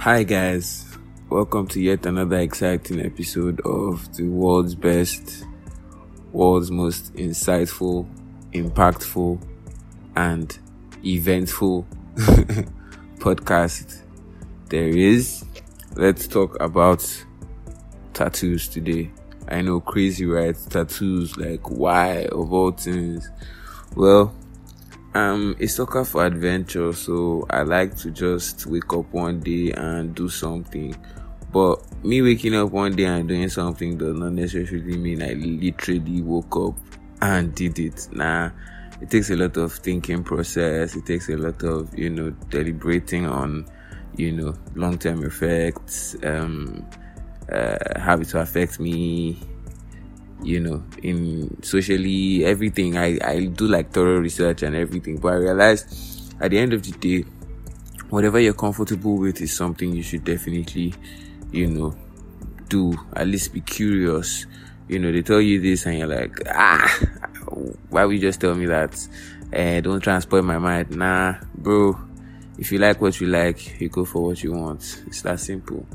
Hi, guys. Welcome to yet another exciting episode of the world's best, world's most insightful, impactful, and eventful podcast there is. Let's talk about tattoos today. I know crazy, right? Tattoos, like why of all things? Well, I'm a sucker for adventure, so I like to just wake up one day and do something. But me waking up one day and doing something does not necessarily mean I literally woke up and did it. Nah, it takes a lot of thinking process. It takes a lot of you know deliberating on you know long term effects, um, uh, how it will affect me, you know, in socially, everything. I, I do like thorough research and everything, but I realized at the end of the day, whatever you're comfortable with is something you should definitely, you know, do. At least be curious. You know, they tell you this and you're like, ah, why would you just tell me that? Eh, don't transport my mind. Nah, bro. If you like what you like, you go for what you want. It's that simple.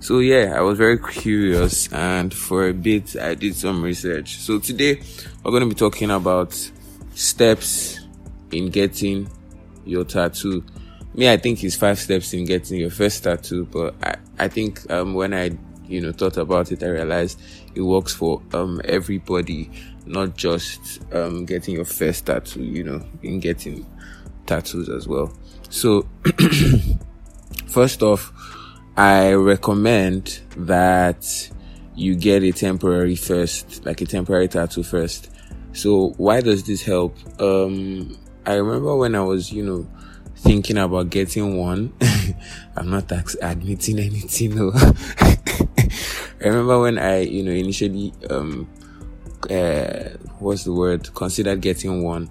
So yeah, I was very curious and for a bit I did some research. So today we're going to be talking about steps in getting your tattoo. Me, I think it's five steps in getting your first tattoo, but I, I think um, when I you know thought about it, I realized it works for um, everybody, not just um, getting your first tattoo. You know, in getting tattoos as well. So first off I recommend that you get a temporary first, like a temporary tattoo first. So why does this help? Um, I remember when I was, you know, thinking about getting one. I'm not admitting anything. No. I remember when I, you know, initially, um, uh, what's the word? Considered getting one.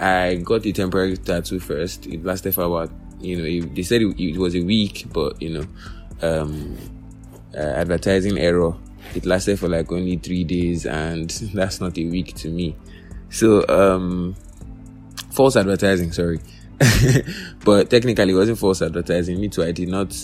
I got the temporary tattoo first. It lasted for about, you know, they said it, it was a week, but you know, um, uh, advertising error. It lasted for like only three days, and that's not a week to me. So, um, false advertising, sorry. but technically, it wasn't false advertising. Me too. I did not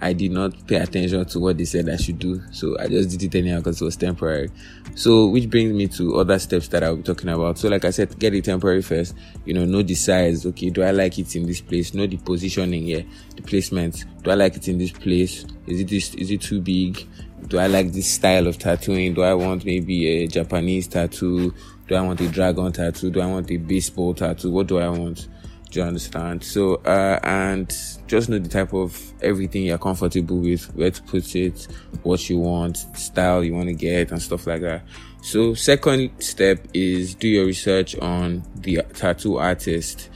I did not pay attention to what they said I should do. So I just did it anyhow because it was temporary. So, which brings me to other steps that I'll be talking about. So, like I said, get it temporary first. You know, know the size. Okay, do I like it in this place? Know the positioning here, the placement. Do I like it in this place? Is it this, is it too big? Do I like this style of tattooing? Do I want maybe a Japanese tattoo? Do I want a dragon tattoo? Do I want a baseball tattoo? What do I want? Do you understand? So, uh, and just know the type of everything you're comfortable with, where to put it, what you want, style you want to get, and stuff like that. So, second step is do your research on the tattoo artist.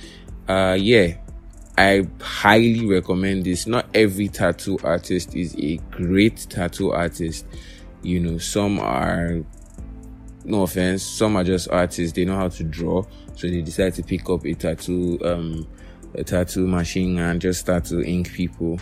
Uh, yeah, I highly recommend this. Not every tattoo artist is a great tattoo artist. You know, some are no offense, some are just artists, they know how to draw, so they decide to pick up a tattoo, um, a tattoo machine and just start to ink people.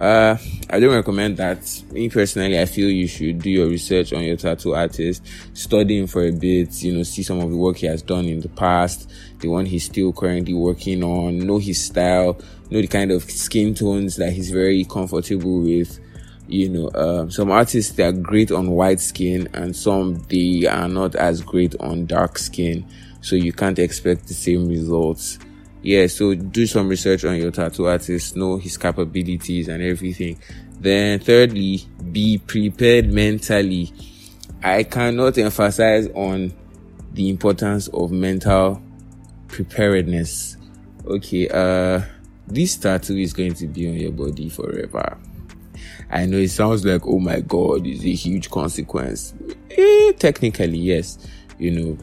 Uh, I don't recommend that. Me personally, I feel you should do your research on your tattoo artist, study him for a bit, you know, see some of the work he has done in the past, the one he's still currently working on, know his style, know the kind of skin tones that he's very comfortable with you know um, some artists they are great on white skin and some they are not as great on dark skin so you can't expect the same results. Yeah so do some research on your tattoo artist know his capabilities and everything. Then thirdly be prepared mentally. I cannot emphasize on the importance of mental preparedness. Okay uh this tattoo is going to be on your body forever. I know it sounds like, oh my God, it's a huge consequence. Eh, technically, yes. You know,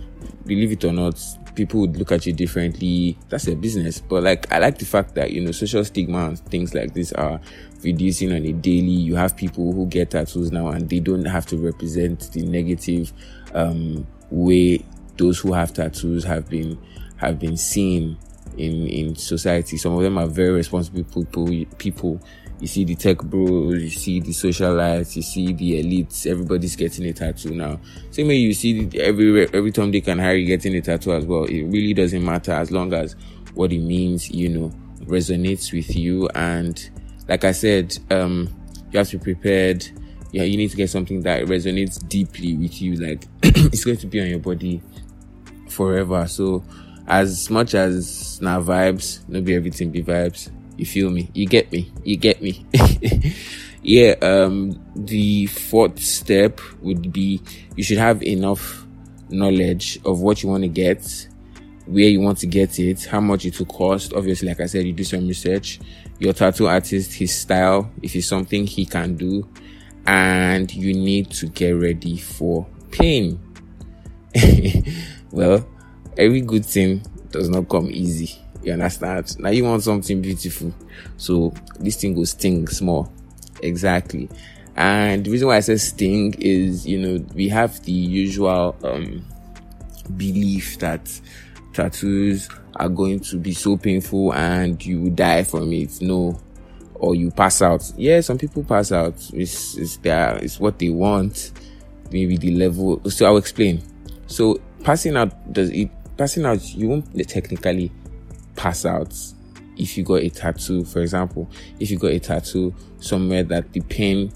believe it or not, people would look at you differently. That's a business. But like, I like the fact that, you know, social stigma and things like this are reducing on a daily. You have people who get tattoos now and they don't have to represent the negative, um, way those who have tattoos have been, have been seen in, in society. Some of them are very responsible people, people you see the tech bros, you see the socialites, you see the elites. Everybody's getting a tattoo now. Same way you see every every time they can hire getting a tattoo as well. It really doesn't matter as long as what it means, you know, resonates with you and like I said, um, you have to be prepared. Yeah, you need to get something that resonates deeply with you. Like it's going to be on your body forever. So as much as now vibes, maybe everything be vibes. You feel me? You get me? You get me? yeah, um, the fourth step would be you should have enough knowledge of what you want to get, where you want to get it, how much it will cost. Obviously, like I said, you do some research. Your tattoo artist, his style, if it's something he can do, and you need to get ready for pain. well, every good thing does not come easy. You understand? Now you want something beautiful. So this thing will sting small. Exactly. And the reason why I say sting is, you know, we have the usual um, belief that tattoos are going to be so painful and you die from it. No. Or you pass out. Yeah, some people pass out. It's, it's it's what they want. Maybe the level. So I'll explain. So passing out does it, passing out, you won't technically pass out if you got a tattoo. For example, if you got a tattoo somewhere that the pain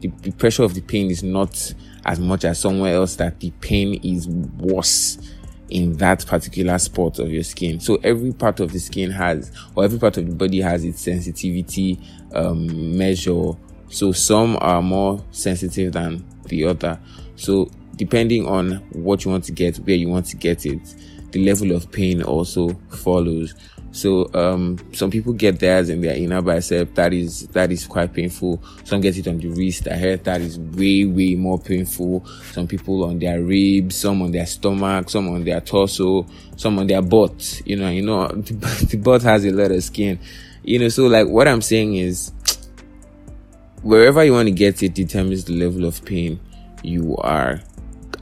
the, the pressure of the pain is not as much as somewhere else that the pain is worse in that particular spot of your skin. So every part of the skin has, or every part of the body has its sensitivity um, measure. So some are more sensitive than the other. So depending on what you want to get, where you want to get it, the level of pain also follows. So um, some people get theirs in their inner bicep. That is that is quite painful. Some get it on the wrist. I heard that is way way more painful. Some people on their ribs, some on their stomach, some on their torso, some on their butt. You know, you know the, the butt has a lot of skin. You know, so like what I'm saying is, wherever you want to get it determines the level of pain you are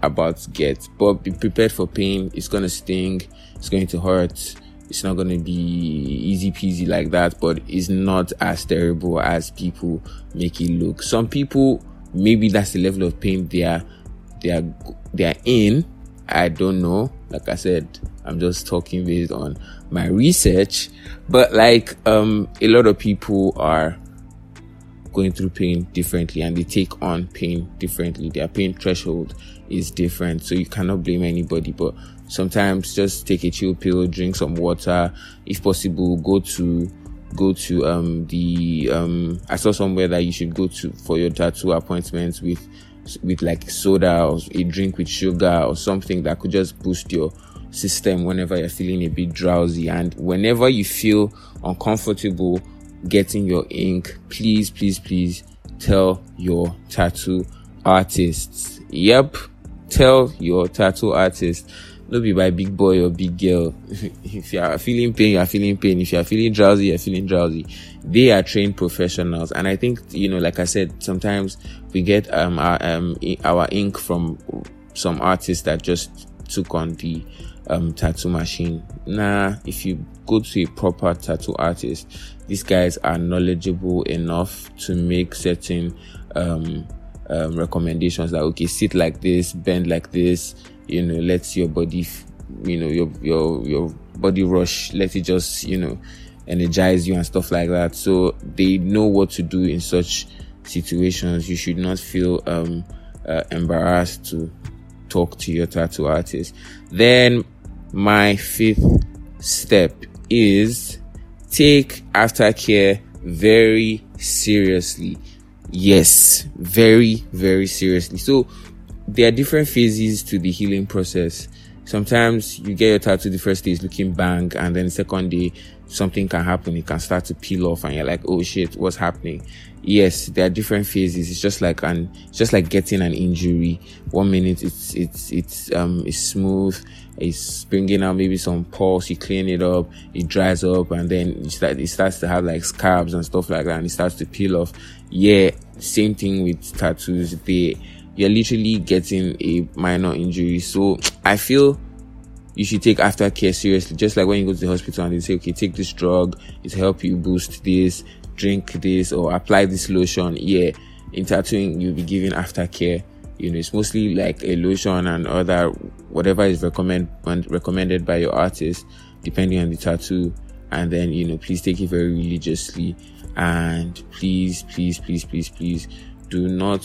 about to get. But be prepared for pain. It's gonna sting. It's going to hurt it's not to be easy peasy like that, but it's not as terrible as people make it look. Some people, maybe that's the level of pain they are, they are, they are in. I don't know. Like I said, I'm just talking based on my research, but like, um, a lot of people are going through pain differently and they take on pain differently. Their pain threshold is different. So you cannot blame anybody, but sometimes just take a chill pill, drink some water. If possible, go to go to um the um I saw somewhere that you should go to for your tattoo appointments with with like soda or a drink with sugar or something that could just boost your system whenever you're feeling a bit drowsy and whenever you feel uncomfortable getting your ink please please please tell your tattoo artists yep tell your tattoo artist no be by big boy or big girl. if you are feeling pain, you are feeling pain. If you are feeling drowsy, you're feeling drowsy. They are trained professionals. And I think, you know, like I said, sometimes we get, um, our, um, our ink from some artists that just took on the, um, tattoo machine. Nah, if you go to a proper tattoo artist, these guys are knowledgeable enough to make certain, um, um, recommendations that, okay, sit like this, bend like this, you know let your body you know your your your body rush let it just you know energize you and stuff like that. So they know what to do in such situations. You should not feel um uh, embarrassed to talk to your tattoo artist. Then my fifth step is take aftercare very seriously yes very very seriously so there are different phases to the healing process. Sometimes you get your tattoo the first day is looking bang, and then the second day something can happen. It can start to peel off, and you're like, "Oh shit, what's happening?" Yes, there are different phases. It's just like an, just like getting an injury. One minute it's it's it's um it's smooth, it's bringing out maybe some pulse. You clean it up, it dries up, and then it, start, it starts to have like scabs and stuff like that, and it starts to peel off. Yeah, same thing with tattoos. They you're literally getting a minor injury. So I feel you should take aftercare seriously. Just like when you go to the hospital and they say, okay, take this drug, it help you boost this, drink this, or apply this lotion. Yeah, in tattooing, you'll be given aftercare. You know, it's mostly like a lotion and other whatever is recommend recommended by your artist, depending on the tattoo. And then, you know, please take it very religiously And please, please, please, please, please do not,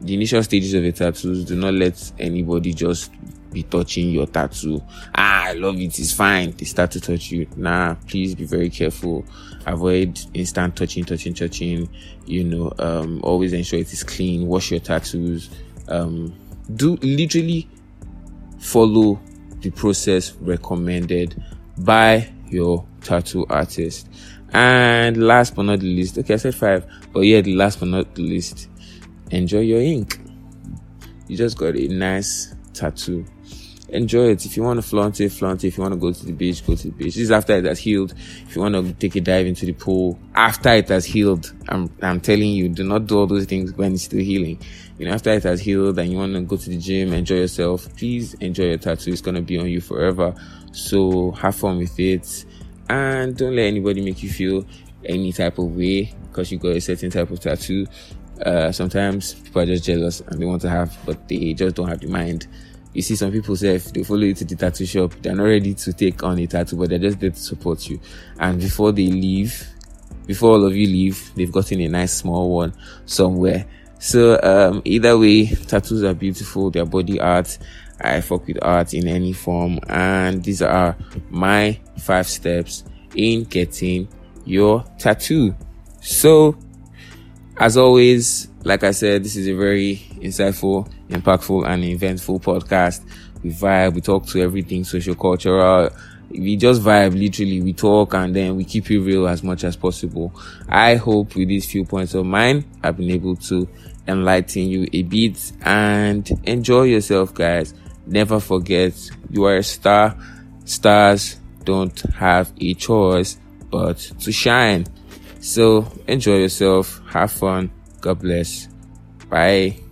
the initial stages of the tattoos, do not let anybody just be touching your tattoo. Ah, I love it. It's fine. They start to touch you. Nah, please be very careful. Avoid instant touching, touching, touching. You know, um, always ensure it is clean. Wash your tattoos. Um, do literally follow the process recommended by your tattoo artist. And last but not least, okay, I said five, but yeah, the last but not the least, enjoy your ink. You just got a nice tattoo. Enjoy it. If you want to flaunt it, flaunt it. If you want to go to the beach, go to the beach. This is after it has healed. If you want to take a dive into the pool after it has healed, I'm, I'm telling you, do not do all those things when it's still healing. You know, after it has healed and you want to go to the gym, enjoy yourself, please enjoy your tattoo. It's going to be on you forever. So have fun with it and don't let anybody make you feel any type of way because you got a certain type of tattoo. Uh, sometimes people are just jealous and they want to have, but they just don't have the mind. You see, some people say if they follow you to the tattoo shop, they're not ready to take on a tattoo, but they're just there to support you. And before they leave, before all of you leave, they've gotten a nice small one somewhere. So, um, either way, tattoos are beautiful, they're body art. I fuck with art in any form, and these are my five steps in getting your tattoo. So, as always, like I said, this is a very insightful, impactful, and eventful podcast. We vibe, we talk to everything social cultural. We just vibe, literally. We talk and then we keep it real as much as possible. I hope with these few points of mine, I've been able to enlighten you a bit and enjoy yourself, guys. Never forget you are a star. Stars don't have a choice but to shine. So enjoy yourself, have fun. God bless. Bye.